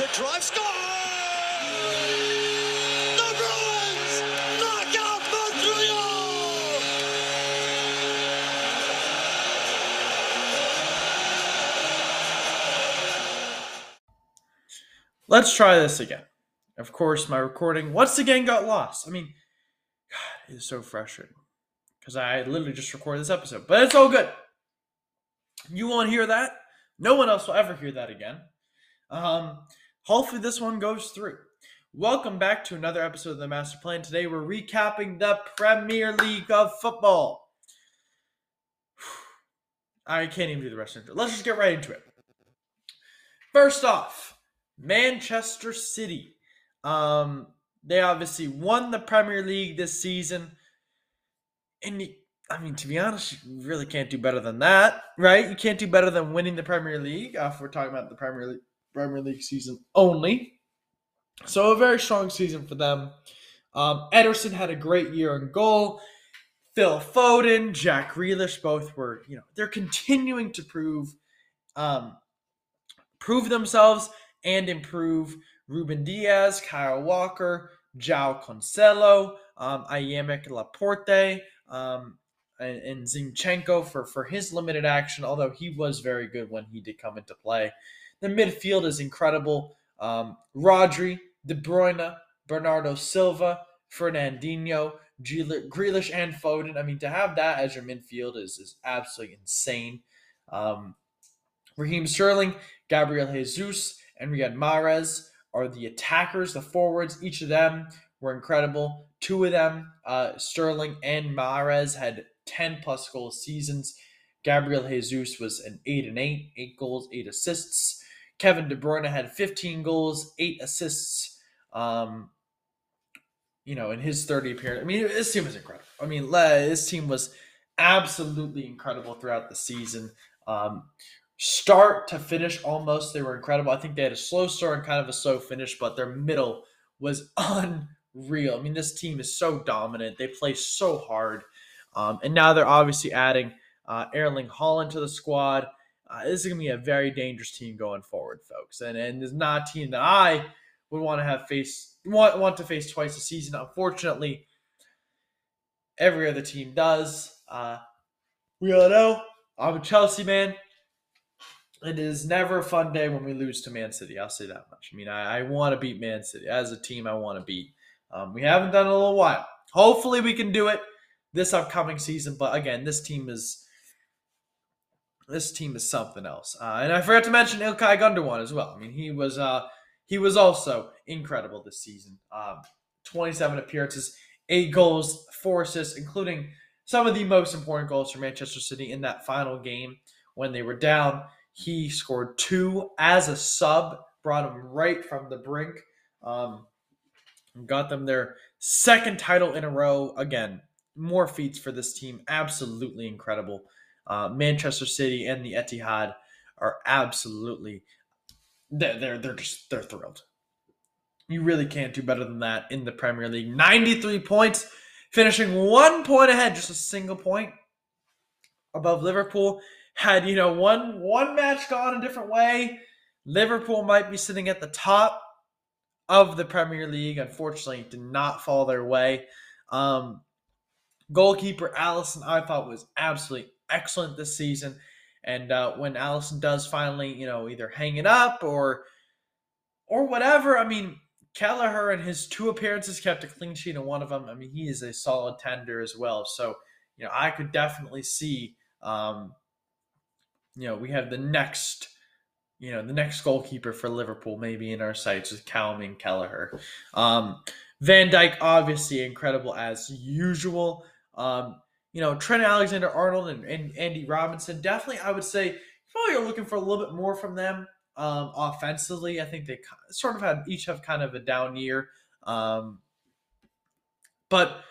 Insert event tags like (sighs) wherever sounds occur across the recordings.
The drive score. The Bruins knock out Montreal. Let's try this again. Of course, my recording once again got lost. I mean, God, it is so frustrating because I literally just recorded this episode, but it's all good. You won't hear that. No one else will ever hear that again. Um, hopefully, this one goes through. Welcome back to another episode of the Master Plan. Today, we're recapping the Premier League of Football. (sighs) I can't even do the rest of it. Let's just get right into it. First off, Manchester City. Um, they obviously won the Premier League this season. And I mean, to be honest, you really can't do better than that, right? You can't do better than winning the Premier League uh, if we're talking about the Premier League, Premier League season only. So a very strong season for them. Um, Ederson had a great year in goal. Phil Foden, Jack Grealish, both were, you know, they're continuing to prove, um, prove themselves and improve. Ruben Dias, Kyle Walker, João Cancelo, um, Aymeric Laporte, um, and, and Zinchenko for, for his limited action, although he was very good when he did come into play. The midfield is incredible. Um, Rodri, De Bruyne, Bernardo Silva, Fernandinho, Greal- Grealish, and Foden. I mean, to have that as your midfield is, is absolutely insane. Um, Raheem Sterling, Gabriel Jesus, and Riyad Mahrez are the attackers, the forwards. Each of them were incredible. Two of them, uh, Sterling and Mahrez, had 10 plus goal seasons. Gabriel Jesus was an 8 and 8, 8 goals, 8 assists. Kevin De Bruyne had 15 goals, 8 assists. Um, you know, in his 30 appearance. I mean, this team was incredible. I mean, this team was absolutely incredible throughout the season. Um, start to finish, almost they were incredible. I think they had a slow start and kind of a slow finish, but their middle was (laughs) unreal. I mean, this team is so dominant. They play so hard, um, and now they're obviously adding uh, Erling Haaland to the squad. Uh, this is gonna be a very dangerous team going forward, folks, and and it's not a team that I would want to have face want want to face twice a season. Unfortunately, every other team does. Uh, we all know I'm a Chelsea man. It is never a fun day when we lose to Man City. I'll say that much. I mean, I, I want to beat Man City as a team. I want to beat. Um, we haven't done it in a little while. Hopefully, we can do it this upcoming season. But again, this team is this team is something else. Uh, and I forgot to mention Ilkay Gundogan as well. I mean, he was uh, he was also incredible this season. Um, 27 appearances, eight goals, four assists, including some of the most important goals for Manchester City in that final game when they were down. He scored two as a sub, brought them right from the brink, um, got them their second title in a row. Again, more feats for this team. Absolutely incredible. Uh, Manchester City and the Etihad are absolutely they're, they're they're just they're thrilled. You really can't do better than that in the Premier League. 93 points, finishing one point ahead, just a single point above Liverpool. Had you know one one match gone a different way, Liverpool might be sitting at the top of the Premier League. Unfortunately, did not fall their way. Um, goalkeeper Alisson, I thought was absolutely excellent this season. And uh, when Alisson does finally, you know, either hang it up or or whatever, I mean, Kelleher and his two appearances kept a clean sheet in one of them. I mean, he is a solid tender as well. So, you know, I could definitely see, um, you know, we have the next, you know, the next goalkeeper for Liverpool maybe in our sights is Calvin Kelleher. Um, Van Dijk, obviously incredible as usual. Um, you know, Trent Alexander Arnold and, and Andy Robinson, definitely, I would say, probably are looking for a little bit more from them um, offensively. I think they sort of had each have kind of a down year. Um, but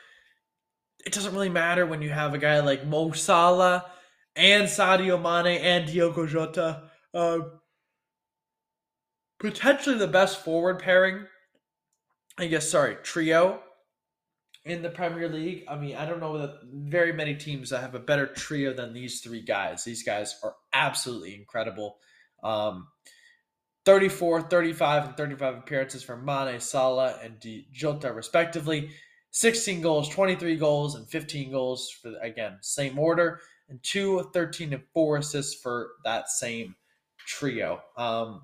it doesn't really matter when you have a guy like Mo Salah and Sadio Mane and Diogo Jota. Uh, potentially the best forward pairing. I guess, sorry, trio in the Premier League. I mean, I don't know that very many teams that have a better trio than these three guys. These guys are absolutely incredible. Um, 34, 35, and 35 appearances for Mane, Salah, and Di Jota, respectively. 16 goals, 23 goals, and 15 goals for, again, same order. And 2, 13, and 4 assists for that same trio. Um,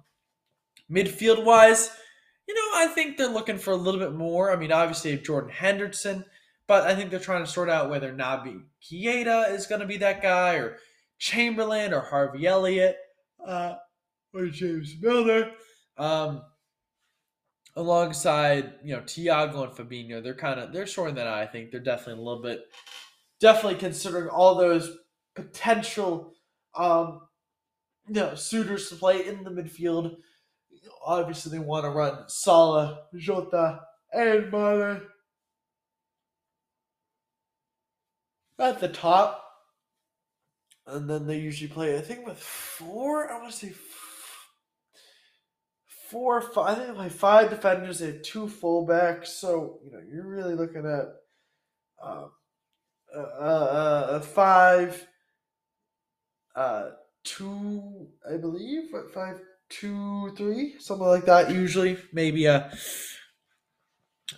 midfield wise, you know, I think they're looking for a little bit more. I mean, obviously, Jordan Henderson, but I think they're trying to sort out whether Naby Keita is going to be that guy, or Chamberlain, or Harvey Elliott, uh, or James Milner. Um, alongside, you know, Thiago and Fabinho, they're kind of they're sorting that out. I think they're definitely a little bit, definitely considering all those potential, um, you know, suitors to play in the midfield obviously they want to run Salah, Jota, and Mane at the top. And then they usually play, I think, with four. I want to say four five. I think play five defenders. They have two fullbacks. So, you know, you're really looking at um, uh, uh, uh, five, uh, two, I believe, what, five, two, three, something like that. Usually, maybe a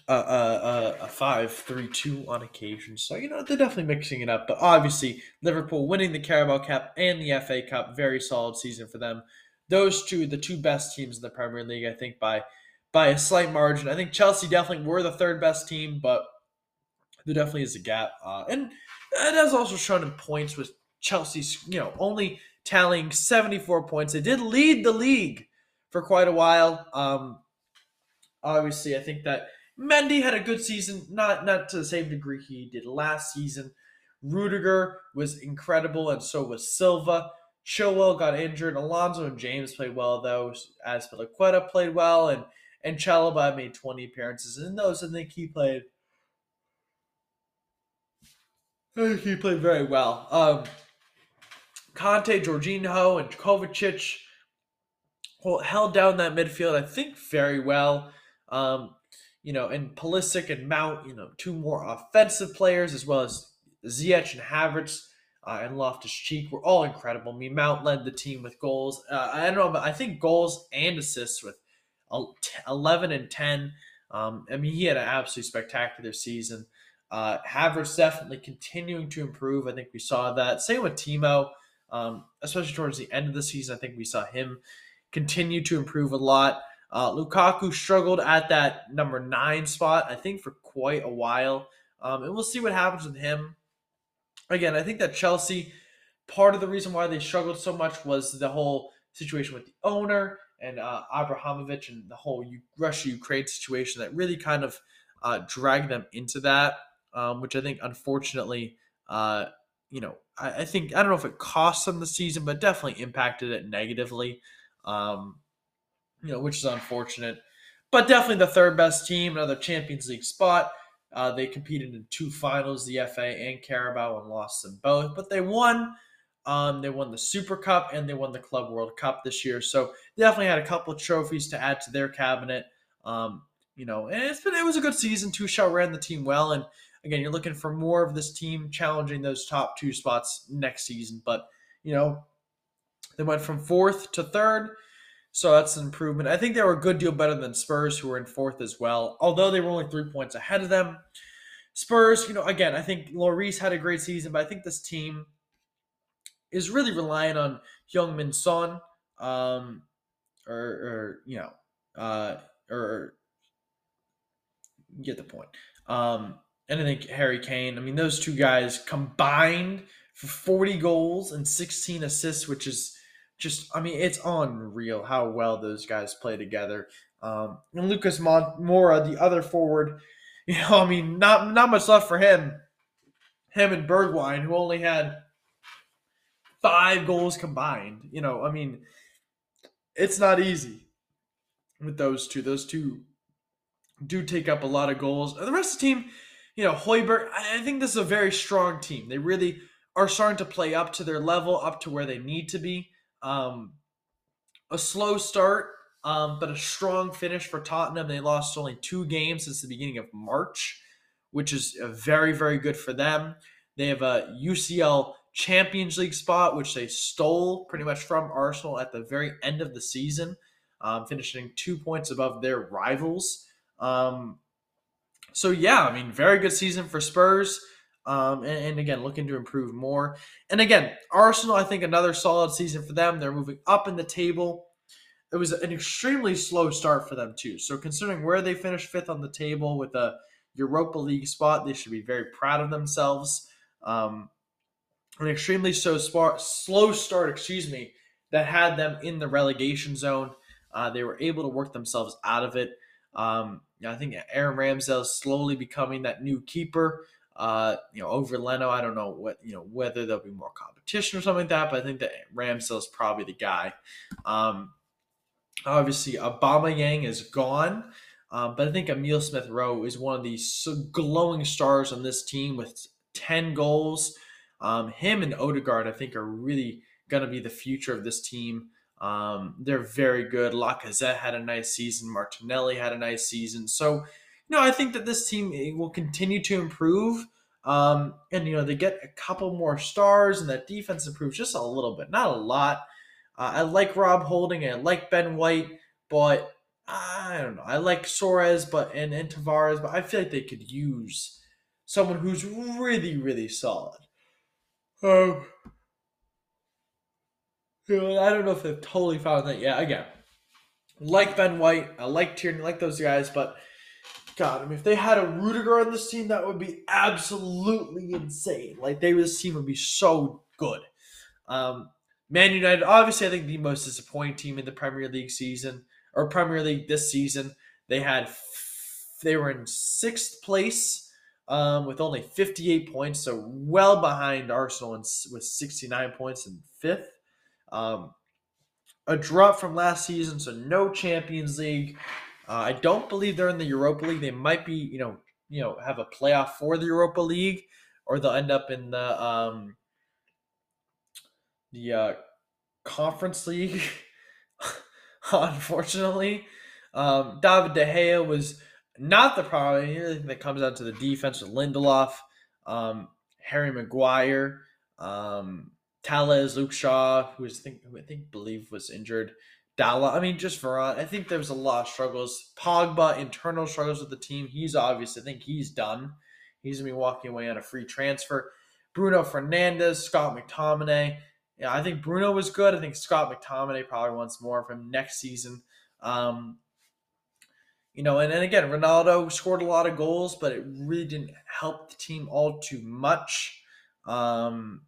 a, a, a five, three, two on occasion. So you know they're definitely mixing it up. But obviously, Liverpool winning the Carabao Cup and the FA Cup, very solid season for them. Those two, the two best teams in the Premier League, I think by by a slight margin. I think Chelsea definitely were the third best team, but there definitely is a gap. Uh, and it has also shown in points with Chelsea's, you know, only tallying 74 points. They did lead the league for quite a while. Um, obviously, I think that Mendy had a good season, not not to the same degree he did last season. Rudiger was incredible, and so was Silva. Chilwell got injured. Alonso and James played well, though. Azpilicueta played well, and and Chalobah made 20 appearances. in those, I think he played. I think he played very well. Um, Kanté, Jorginho, and Kovacic held down that midfield, I think, very well. Um, you know, and Pulisic and Mount, you know, two more offensive players, as well as Ziyech and Havertz uh, and Loftus Cheek were all incredible. I mean, Mount led the team with goals. Uh, I don't know, but I think goals and assists with 11 and 10. Um, I mean, he had an absolutely spectacular season. Uh, Havertz definitely continuing to improve. I think we saw that. Same with Timo um, especially towards the end of the season. I think we saw him continue to improve a lot. Uh, Lukaku struggled at that number nine spot, I think, for quite a while. Um, and we'll see what happens with him. Again, I think that Chelsea, part of the reason why they struggled so much was the whole situation with the owner and uh, Abramovich and the whole Russia Ukraine situation that really kind of uh, dragged them into that, um, which I think unfortunately uh, you know, I, I, think I don't know if it cost them the season, but definitely impacted it negatively. Um, you know, which is unfortunate. But definitely the third best team, another Champions League spot. Uh, they competed in two finals, the FA and Carabao, and lost them both. But they won. Um, they won the Super Cup and they won the Club World Cup this year. So definitely had a couple of trophies to add to their cabinet. Um, you know, and it's been it was a good season. Tuchel ran the team well, and Again, you're looking for more of this team challenging those top two spots next season. But, you know, they went from fourth to third. So that's an improvement. I think they were a good deal better than Spurs, who were in fourth as well, although they were only three points ahead of them. Spurs, you know, again, I think Lloris had a great season, but I think this team is really relying on Heung-min Son, um, or, or you know, uh, or get the point. Um, and I think Harry Kane. I mean, those two guys combined for 40 goals and 16 assists, which is just, I mean, it's unreal how well those guys play together. Um, and Lucas Moura, the other forward, (laughs) You know, I mean, not not much left for him. Him and Bergwijn, who only had five goals combined. You know, I mean, it's not easy with those two. Those two do take up a lot of goals. The rest of the team, you know, Højbjerg, I think this is a very strong team. They really are starting to play up to their level, up to where they need to be. Um, a slow start, um, but a strong finish for Tottenham. They lost only two games since the beginning of March, which is very, very good for them. They have a UCL Champions League spot, which they stole pretty much from Arsenal at the very end of the season, um, finishing two points above their rivals. Um, so, yeah, I mean, very good season for Spurs. Um, and, and, again, looking to improve more. And again, Arsenal, I think another solid season for them. They're moving up in the table. It was an extremely slow start for them, too. So, considering where they finished fifth on the table with a Europa League spot, they should be very proud of themselves. Um, an extremely so spar- slow start, excuse me, that had them in the relegation zone. Uh, they were able to work themselves out of it. Um, I think Aaron Ramsdale is slowly becoming that new keeper. Uh, you know, over Leno, I don't know what you know whether there'll be more competition or something like that, but I think that Ramsdale is probably the guy. Um, obviously, Yang is gone, um, but I think Emile Smith Rowe is one of these glowing stars on this team with ten goals. Um, him and Odegaard, I think, are really going to be the future of this team. Um, they're very good. Lacazette had a nice season. Martinelli had a nice season. So, you know, I think that this team eh, will continue to improve. Um, and, you know, they get a couple more stars and that defense improves just a little bit, not a lot. Uh, I like Rob Holding. I like Ben White, but I don't know. I like Soares, but and, and Tavares, but I feel like they could use someone who's really, really solid. Um, I don't know if they've totally found that yet. Again, like Ben White, I like Tierney, like those guys, but God, I mean, if they had a Rudiger on this team, that would be absolutely insane. Like, they this team would be so good. Um, Man United, obviously, I think the most disappointing team in the Premier League season or Premier League this season. They had they were in sixth place um, with only 58 points, so well behind Arsenal in, with 69 points in fifth. Um, a drop from last season, so no Champions League. Uh, I don't believe they're in the Europa League. They might be, you know, you know, have a playoff for the Europa League, or they'll end up in the um, the uh, Conference League. (laughs) unfortunately, um, David De Gea was not the problem. Anything that comes down to the defense with Lindelof, um, Harry Maguire, um, Telles, Luke Shaw, who is think who I think believe was injured. Dalla. I mean, just Varane. I think there was a lot of struggles. Pogba, internal struggles with the team. He's obvious. I think he's done. He's gonna be walking away on a free transfer. Bruno Fernandes, Scott McTominay. Yeah, I think Bruno was good. I think Scott McTominay probably wants more of him next season. Um, you know, and then again, Ronaldo scored a lot of goals, but it really didn't help the team all too much. Um,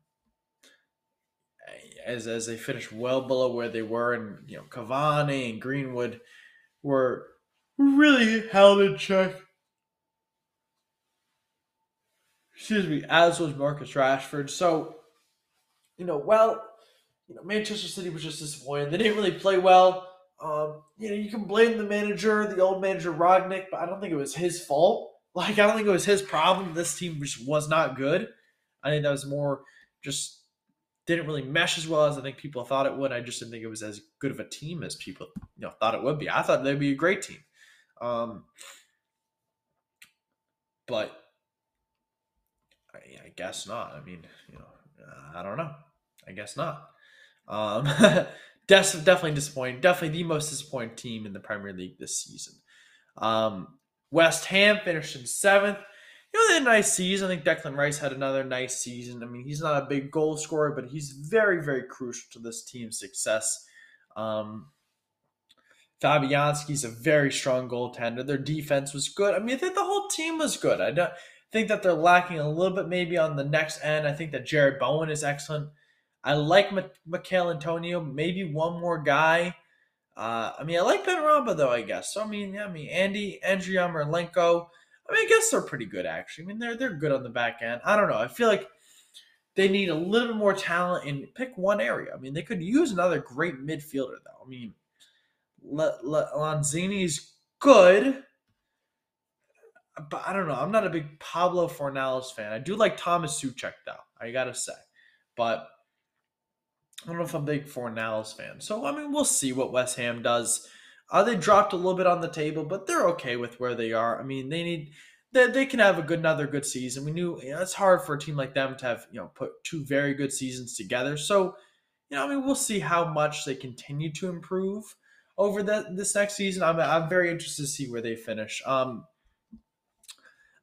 as as they finished well below where they were, and you know, Cavani and Greenwood were really held in check. Excuse me, as was Marcus Rashford. So, you know, well, you know, Manchester City was just disappointed. They didn't really play well. Um, you know, you can blame the manager, the old manager Rangnick, but I don't think it was his fault. Like, I don't think it was his problem. This team just was not good. I think that was more just didn't really mesh as well as I think people thought it would. I just didn't think it was as good of a team as people you know thought it would be. I thought they'd be a great team, um, but I, I guess not. I mean, you know, I don't know. I guess not. Um, (laughs) definitely disappointing. Definitely the most disappointing team in the Premier League this season. Um, West Ham finished in seventh. You know, they had a nice season. I think Declan Rice had another nice season. I mean, he's not a big goal scorer, but he's very, very crucial to this team's success. Um, Fabianski's a very strong goaltender. Their defense was good. I mean, I think the whole team was good. I don't think that they're lacking a little bit maybe on the next end. I think that Jarrod Bowen is excellent. I like M- Michail Antonio. Maybe one more guy. Uh, I mean, I like Benrahma though. I guess. So I mean, yeah, I mean, Andy Andriy Yarmolenko. I mean, I guess they're pretty good actually. I mean, they're they're good on the back end. I don't know. I feel like they need a little bit more talent and pick one area. I mean, they could use another great midfielder though. I mean, Le- Le- Lanzini's good, but I don't know. I'm not a big Pablo Fornals fan. I do like Thomas Souček though. I gotta say, but I don't know if I'm a big Fornals fan. So I mean, we'll see what West Ham does. Uh, they dropped a little bit on the table, but they're okay with where they are. I mean, they need they, they can have a good another good season. We knew you know, it's hard for a team like them to have you know put two very good seasons together. So you know, I mean, we'll see how much they continue to improve over the, this next season. I'm I'm very interested to see where they finish. Um,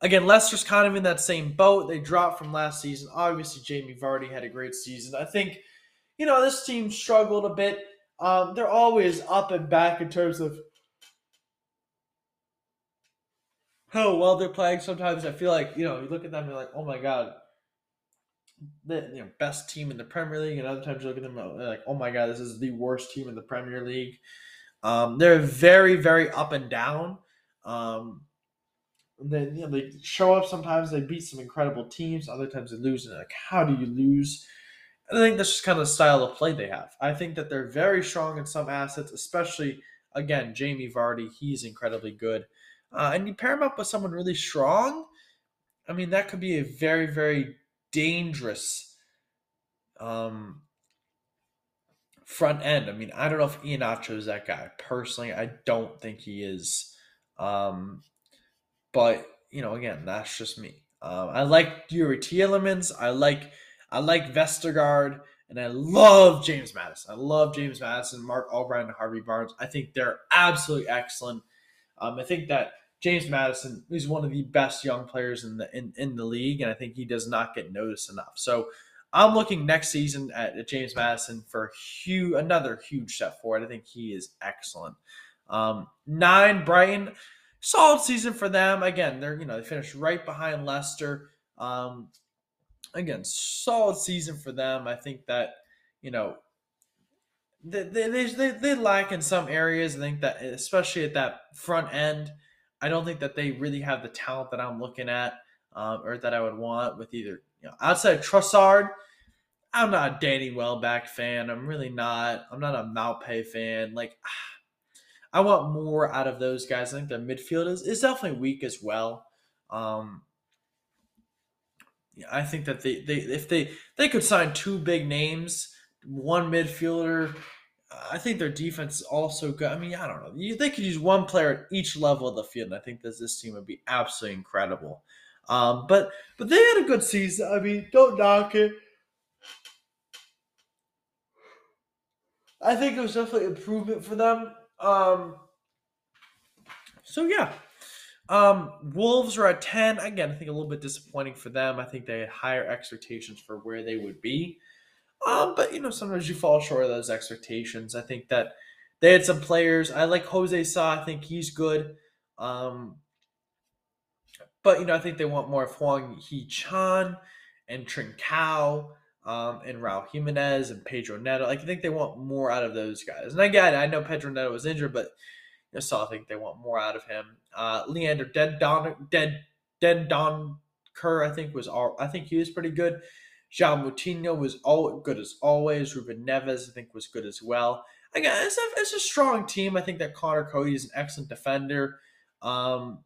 again, Leicester's kind of in that same boat. They dropped from last season. Obviously, Jamie Vardy had a great season. I think you know this team struggled a bit. Um, they're always up and back in terms of how well they're playing. Sometimes I feel like you know you look at them and you're like, oh my god, the you know best team in the Premier League, and other times you look at them you're like, oh my god, this is the worst team in the Premier League. Um, they're very very up and down. Um, and then you know they show up sometimes they beat some incredible teams, other times they lose, and like how do you lose? I think that's just kind of the style of play they have. I think that they're very strong in some assets, especially again Jamie Vardy. He's incredibly good. Uh, and you pair him up with someone really strong, I mean, that could be a very, very dangerous um, front end. I mean, I don't know if Iheanacho is that guy. Personally, I don't think he is. Um, but, you know, again, that's just me. Um, I like Youri Tielemans. I like I like Vestergaard. And I love James Maddison. I love James Maddison, Mark Albright, and Harvey Barnes. I think they're absolutely excellent. Um, I think that James Maddison is one of the best young players in the in, in the league, and I think he does not get noticed enough. So I'm looking next season at, James Maddison for huge, another huge step forward. I think he is excellent. Um, nine, Brighton, solid season for them. Again, they're you know they finished right behind Leicester. Um, again, solid season for them. I think that you know they, they, they, they lack in some areas. I think that, especially at that front end, I don't think that they really have the talent that I'm looking at um, or that I would want with either, you know, outside Trossard. I'm not a Danny Welbeck fan. I'm really not. I'm not a Maupay fan. Like, (sighs) I want more out of those guys. I think their midfield is, is definitely weak as well. Um, I think that they, they if they they could sign two big names, one midfielder, I think their defense is also good. I mean, I don't know. They could use one player at each level of the field, and I think that this team would be absolutely incredible. Um, but but they had a good season. I mean, don't knock it. I think it was definitely improvement for them. Um, so yeah, um, Wolves are at ten. Again, I think a little bit disappointing for them. I think they had higher expectations for where they would be. Um, but you know, sometimes you fall short of those expectations. I think that they had some players. I like Jose Sa. I think he's good. Um, but you know, I think they want more of Hwang Hee-chan and Trincao um, and Raul Jimenez and Pedro Neto. Like I think they want more out of those guys. And again, I know Pedro Neto was injured, but know, so I think they want more out of him. Uh, Leander Dead Don Dead Dead Don Kerr, I think was all. I think he was pretty good. João Moutinho was all good as always. Ruben Neves, I think, was good as well. Again, it's a, it's a strong team. I think that Conor Coady is an excellent defender. Um,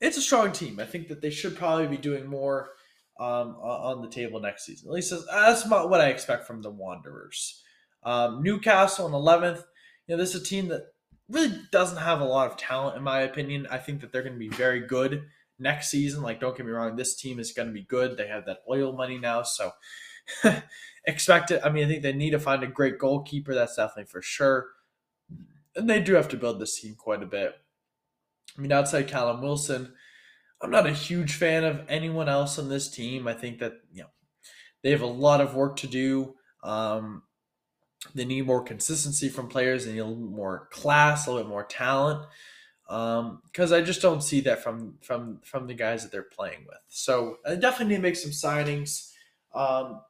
it's a strong team. I think that they should probably be doing more um, on the table next season. At least that's, that's what I expect from the Wanderers. Um, Newcastle in 11th. You know, this is a team that really doesn't have a lot of talent, in my opinion. I think that they're going to be very good next season. Like, don't get me wrong, this team is going to be good. They have that oil money now, so (laughs) expect it. I mean, I think they need to find a great goalkeeper. That's definitely for sure. And they do have to build this team quite a bit. I mean, outside Callum Wilson, I'm not a huge fan of anyone else on this team. I think that you know they have a lot of work to do. Um, they need more consistency from players. They need a little more class, a little bit more talent because um, I just don't see that from from from the guys that they're playing with. So I definitely need to make some signings. Um,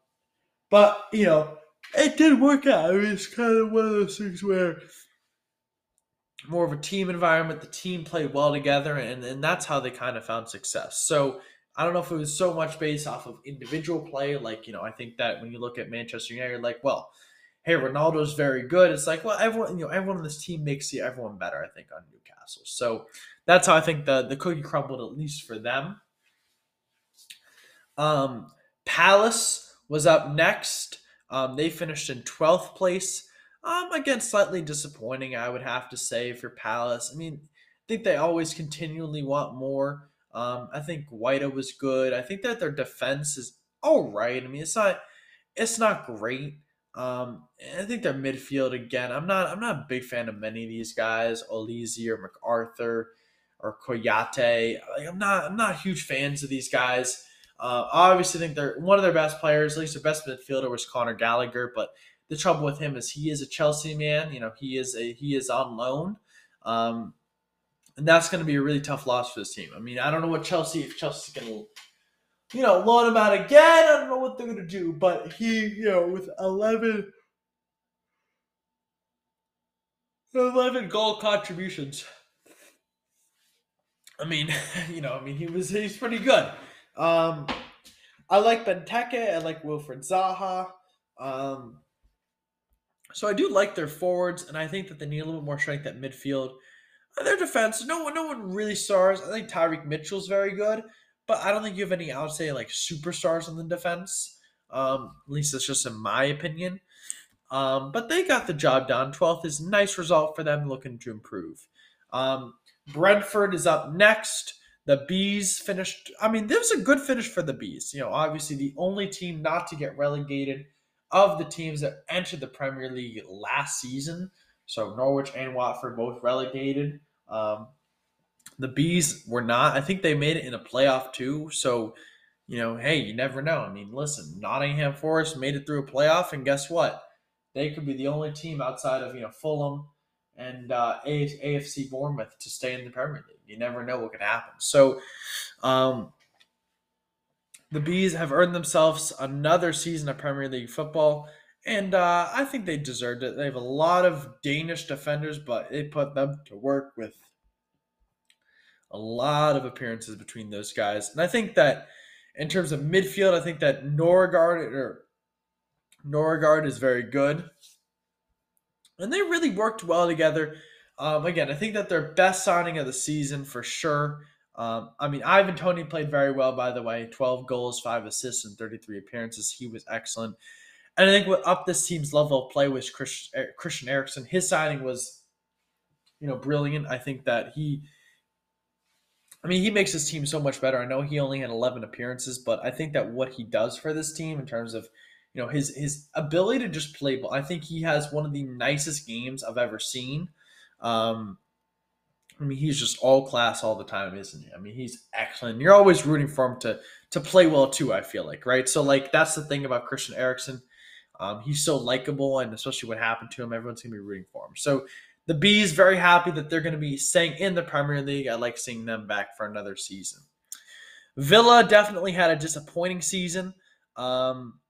but you know, it did work out. I mean, it's kind of one of those things where more of a team environment. The team played well together, and, and that's how they kind of found success. So I don't know if it was so much based off of individual play. Like, you know, I think that when you look at Manchester United, like, well, hey, Ronaldo's very good. It's like, well, everyone, you know, everyone on this team makes the everyone better, I think, on Newcastle. So that's how I think the, the cookie crumbled, at least for them. Um, Palace was up next. Um, they finished in 12th place. Um, again, slightly disappointing, I would have to say, for Palace. I mean, I think they always continually want more. Um, I think Guaita was good. I think that their defense is all right. I mean, it's not it's not great. Um, I think their midfield again. I'm not I'm not a big fan of many of these guys, Olise or McArthur or Kouyaté. Like, I'm not I'm not huge fans of these guys. Uh, I obviously think they're one of their best players. At least their best midfielder was Conor Gallagher, but the trouble with him is he is a Chelsea man. You know, he is a he is on loan. Um, and that's going to be a really tough loss for this team. I mean, I don't know what Chelsea if Chelsea's going to, you know, loan him out again. I don't know what they're going to do, but he, you know, with 11, 11 goal contributions. I mean, (laughs) you know, I mean, he was he's pretty good. Um, I like Benteke. I like Wilfried Zaha. Um, so I do like their forwards, and I think that they need a little bit more strength at midfield. Their defense, no one, no one really stars. I think Tyrick Mitchell's very good, but I don't think you have any, I would say, like superstars on the defense. Um, at least that's just in my opinion. Um, but they got the job done. 12th is a nice result for them, looking to improve. Um, Brentford is up next. The Bees finished. I mean, this was a good finish for the Bees. You know, obviously the only team not to get relegated of the teams that entered the Premier League last season. So Norwich and Watford both relegated. Um, the bees were not. I think they made it in a playoff too. So, you know, hey, you never know. I mean, listen, Nottingham Forest made it through a playoff, and guess what? They could be the only team outside of you know Fulham and uh, AFC Bournemouth to stay in the Premier League. You never know what could happen. So, um, the bees have earned themselves another season of Premier League football. And uh, I think they deserved it. They have a lot of Danish defenders, but it put them to work with a lot of appearances between those guys. And I think that in terms of midfield, I think that Nørgaard or Nørgaard is very good. And they really worked well together. Um, again, I think that their best signing of the season for sure. Um, I mean, Ivan Toney played very well, by the way 12 goals, 5 assists, and 33 appearances. He was excellent. And I think what up this team's level of play was Christian Eriksen. His signing was, you know, brilliant. I think that he, I mean, he makes his team so much better. I know he only had 11 appearances, but I think that what he does for this team in terms of, you know, his his ability to just play ball. I think he has one of the nicest games I've ever seen. Um, I mean, he's just all class all the time, isn't he? I mean, he's excellent. You're always rooting for him to to play well too. I feel like, right? So, like, that's the thing about Christian Eriksen. Um, he's so likable, and especially what happened to him, everyone's gonna be rooting for him. So the Bees very happy that they're gonna be staying in the Premier League. I like seeing them back for another season. Villa definitely had a disappointing season. Um,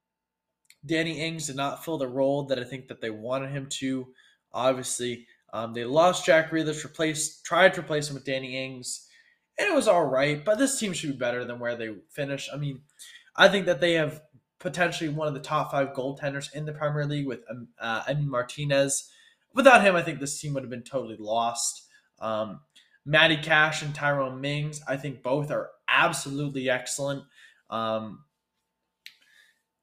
Danny Ings did not fill the role that I think that they wanted him to. Obviously, um, they lost Jack Grealish, replaced, tried to replace him with Danny Ings, and it was all right. But this team should be better than where they finished. I mean, I think that they have potentially one of the top five goaltenders in the Premier League with um, uh, Emi Martinez. Without him, I think this team would have been totally lost. Um, Matty Cash and Tyrone Mings, I think both are absolutely excellent. Um,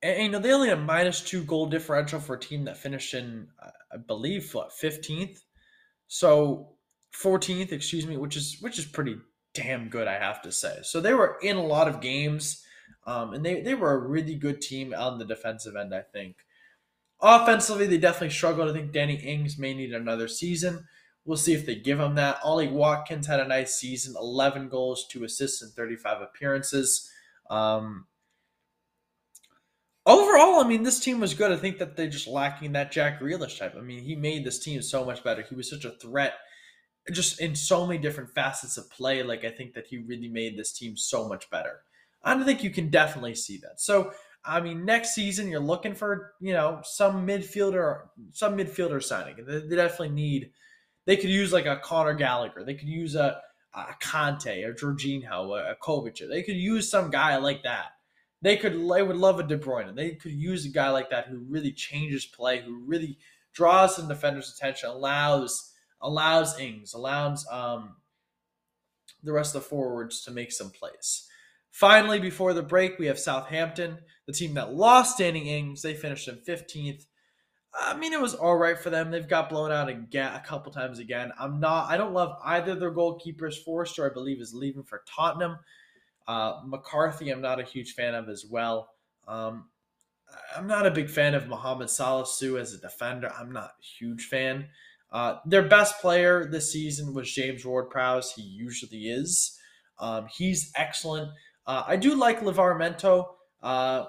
and, and, you know they only have minus two goal differential for a team that finished in, I believe, what fifteenth, so fourteenth, excuse me, which is which is pretty damn good, I have to say. So they were in a lot of games. Um, and they, they were a really good team on the defensive end, I think. Offensively, they definitely struggled. I think Danny Ings may need another season. We'll see if they give him that. Ollie Watkins had a nice season 11 goals, 2 assists, and 35 appearances. Um, overall, I mean, this team was good. I think that they're just lacking that Jack Grealish type. I mean, he made this team so much better. He was such a threat just in so many different facets of play. Like, I think that he really made this team so much better. I don't think you can definitely see that. So, I mean, next season you're looking for you know some midfielder, some midfielder signing. They, definitely need they could use like a Conor Gallagher. They could use a, a Conte or Jorginho, a, a Kovacic. They could use some guy like that. They could. They would love a De Bruyne. They could use a guy like that who really changes play, who really draws some defenders' attention, allows allows Ings, allows um, the rest of the forwards to make some plays. Finally, before the break, we have Southampton, the team that lost Danny Ings. They finished in 15th. I mean, it was all right for them. They've got blown out again a couple times again. I'm not. I don't love either their goalkeepers. Forster, I believe, is leaving for Tottenham. Uh, McCarthy, I'm not a huge fan of as well. Um, I'm not a big fan of Mohamed Salisu as a defender. I'm not a huge fan. Uh, their best player this season was James Ward-Prowse. He usually is. Um, he's excellent. Uh, I do like Livramento, uh,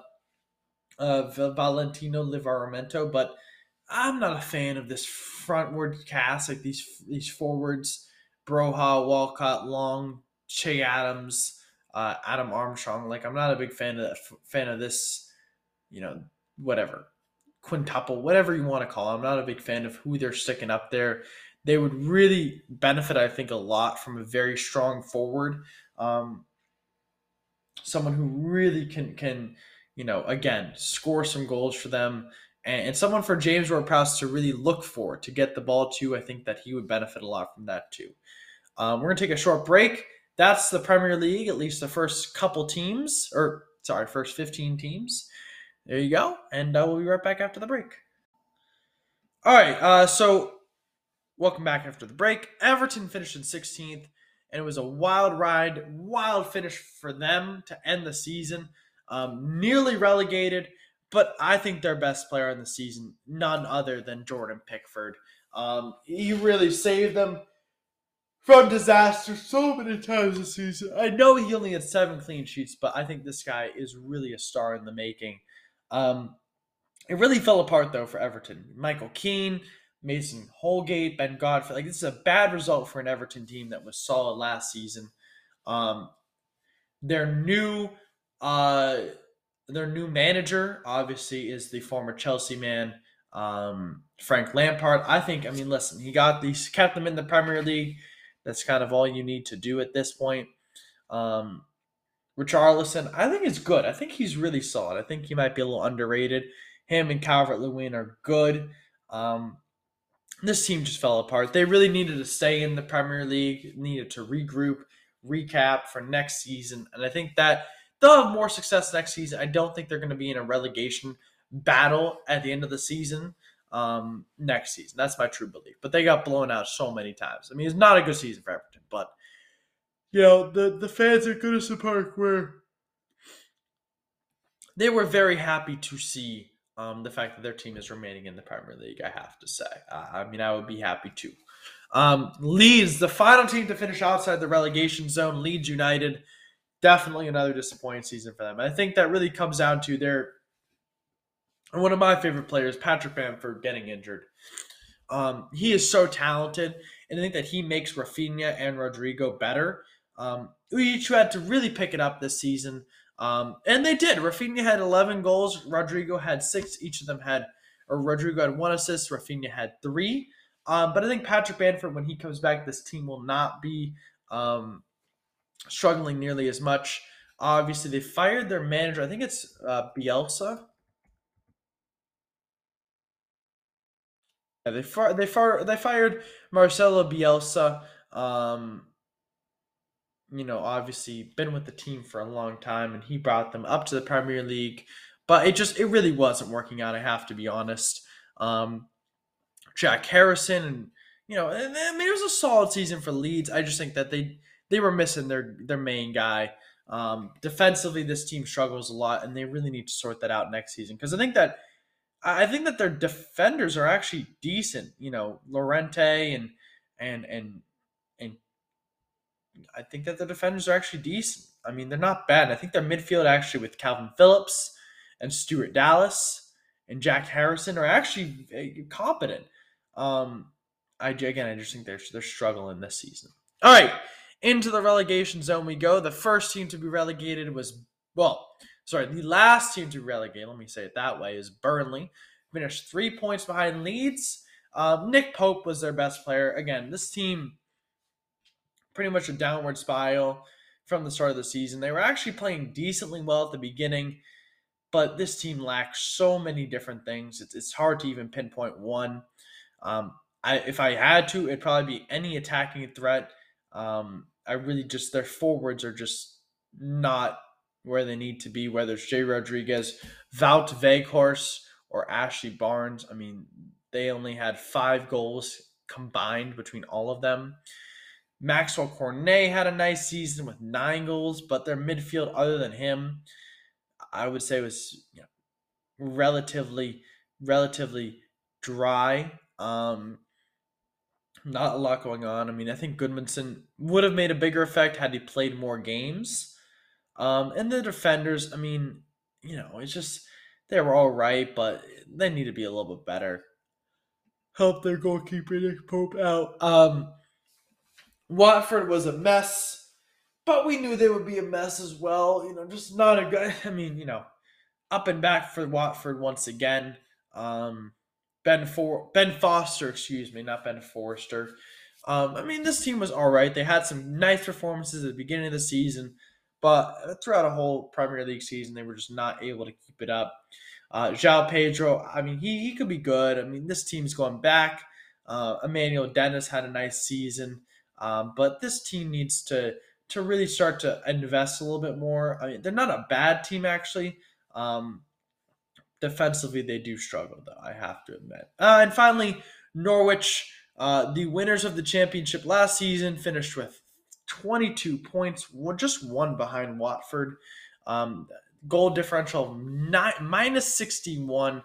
Valentino Livramento, but I'm not a fan of this frontward cast, like these these forwards, Broja, Walcott, Long, Che Adams, uh, Adam Armstrong. Like I'm not a big fan of fan of this, you know, whatever quintuple, whatever you want to call it. I'm not a big fan of who they're sticking up there. They would really benefit, I think, a lot from a very strong forward, um, someone who really can can you know again score some goals for them. And, and someone for James Ward-Prowse to really look for to get the ball to, I think that he would benefit a lot from that too. Um, we're gonna take a short break that's the Premier League, at least the first couple teams, or sorry, first 15 teams. There you go. And uh, we'll be right back after the break. All right. Uh, so, welcome back after the break. Everton finished in 16th, and it was a wild ride, wild finish for them to end the season. Um, nearly relegated, but I think their best player in the season, none other than Jordan Pickford. Um, he really saved them from disaster so many times this season. I know he only had seven clean sheets, but I think this guy is really a star in the making. Um, it really fell apart though for Everton. Michael Keane, Mason Holgate, Ben Godfrey. Like this is a bad result for an Everton team that was solid last season. Um, their new, uh, their new manager obviously is the former Chelsea man, um, Frank Lampard. I think. I mean, listen, he got these, kept them in the Premier League that's kind of all you need to do at this point. Um, Richarlison, I think is good. I think he's really solid. I think he might be a little underrated. Him and Calvert Lewin are good. Um, this team just fell apart. They really needed to stay in the Premier League, needed to regroup, recap for next season. And I think that they'll have more success next season. I don't think they're going to be in a relegation battle at the end of the season um, next season. That's my true belief. But they got blown out so many times. I mean, it's not a good season for Everton, but you know the the fans at Goodison Park were they were very happy to see um, the fact that their team is remaining in the Premier League. I have to say, uh, I mean, I would be happy too. Um, Leeds, the final team to finish outside the relegation zone, Leeds United, definitely another disappointing season for them. I think that really comes down to their one of my favorite players, Patrick Bamford, getting injured. Um, he is so talented, and I think that he makes Raphinha and Rodrigo better. Um, each had to really pick it up this season, um, and they did. Raphinha had 11 goals, Rodrigo had six. Each of them had, or Rodrigo had one assist, Raphinha had three. Um, but I think Patrick Bamford, when he comes back, this team will not be um, struggling nearly as much. Obviously, they fired their manager. I think it's uh, Bielsa. Yeah, they far, they far, they fired Marcelo Bielsa. Um, you know, obviously been with the team for a long time, and he brought them up to the Premier League. But it just it really wasn't working out. I have to be honest. Um, Jack Harrison, and you know, I mean, it was a solid season for Leeds. I just think that they they were missing their their main guy. Um, defensively, this team struggles a lot, and they really need to sort that out next season because I think that I think that their defenders are actually decent. You know, Llorente and and and and I think that the defenders are actually decent. I mean, they're not bad. I think their midfield actually with Kalvin Phillips and Stuart Dallas and Jack Harrison are actually eh, competent. Um, I again, I just think they're they're struggling this season. All right, into the relegation zone we go. The first team to be relegated was well, sorry, the last team to relegate, let me say it that way, is Burnley. Finished three points behind Leeds. Um, Nick Pope was their best player. Again, this team pretty much a downward spiral from the start of the season. They were actually playing decently well at the beginning, but this team lacks so many different things. It's, it's hard to even pinpoint one. Um, I, if I had to, it'd probably be any attacking threat. Um, I really just their forwards are just not where they need to be. Whether it's Jay Rodriguez, Wout Weghorst, or Ashley Barnes. I mean, they only had five goals combined between all of them. Maxwell Cornet had a nice season with nine goals, but their midfield, other than him, I would say was you know, relatively relatively dry. Um, not a lot going on. I mean, I think Gudmundsson would have made a bigger effect had he played more games. Um, and the defenders, I mean, you know, it's just they were all right, but they need to be a little bit better. Help their goalkeeper Nick Pope out. Um, Watford was a mess, but we knew they would be a mess as well. You know, just not a good. (laughs) I mean, you know, up and back for Watford once again. Um, Ben For Ben Foster, excuse me, not Ben Forrester. Um, I mean, this team was all right. They had some nice performances at the beginning of the season, but throughout a whole Premier League season, they were just not able to keep it up. Uh, João Pedro, I mean, he, he could be good. I mean, this team's going back. Uh, Emmanuel Dennis had a nice season, um, but this team needs to to really start to invest a little bit more. I mean, they're not a bad team actually. Um, defensively, they do struggle, though, I have to admit. Uh, and finally, Norwich, uh, the winners of the championship last season, finished with 22 points, just one behind Watford. Um, goal differential nine, minus 61.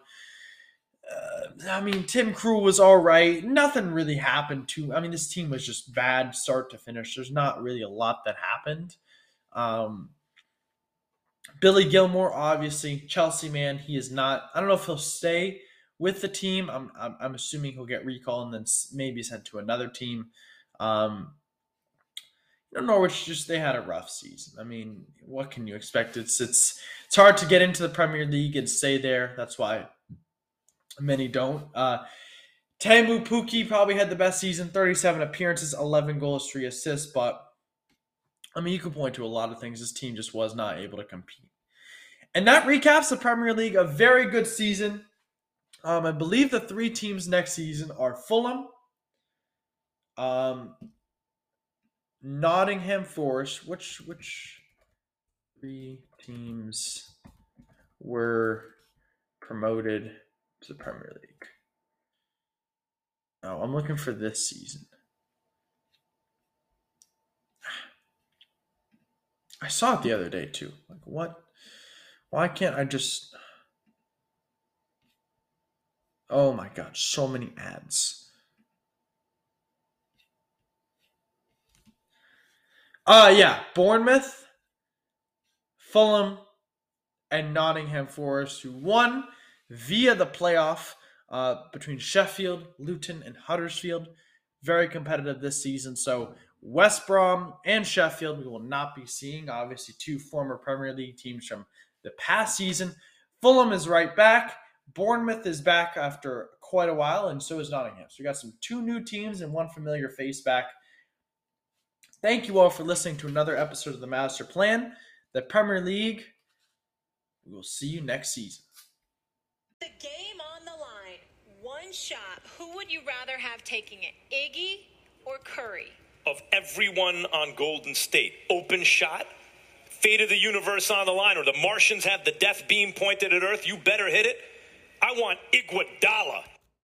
Uh, I mean, Tim Krul was all right. Nothing really happened to. I mean, this team was just bad start to finish. There's not really a lot that happened. Um, Billy Gilmour, obviously, Chelsea man. He is not. I don't know if he'll stay with the team. I'm I'm, I'm assuming he'll get recalled and then maybe sent to another team. Um, you know, Norwich just they had a rough season. I mean, what can you expect? It's it's it's hard to get into the Premier League and stay there. That's why many don't. Uh, Teemu Pukki probably had the best season: 37 appearances, 11 goals, three assists, but I mean, you can point to a lot of things. This team just was not able to compete. And that recaps the Premier League. A very good season. Um, I believe the three teams next season are Fulham, um, Nottingham Forest. Which which three teams were promoted to the Premier League? Oh, I'm looking for this season. I saw it the other day too. Like, what? Why can't I just. Oh my god, so many ads. Uh, yeah, Bournemouth, Fulham, and Nottingham Forest, who won via the playoff uh, between Sheffield, Luton, and Huddersfield. Very competitive this season. So West Brom and Sheffield, we will not be seeing. Obviously, two former Premier League teams from the past season. Fulham is right back. Bournemouth is back after quite a while, and so is Nottingham. So we got some two new teams and one familiar face back. Thank you all for listening to another episode of the Master Plan, the Premier League. We will see you next season. The game on the line. One shot. Who would you rather have taking it, Iggy or Curry? Of everyone on Golden State, open shot, fate of the universe on the line, or the Martians have the death beam pointed at Earth, you better hit it. I want Iguodala.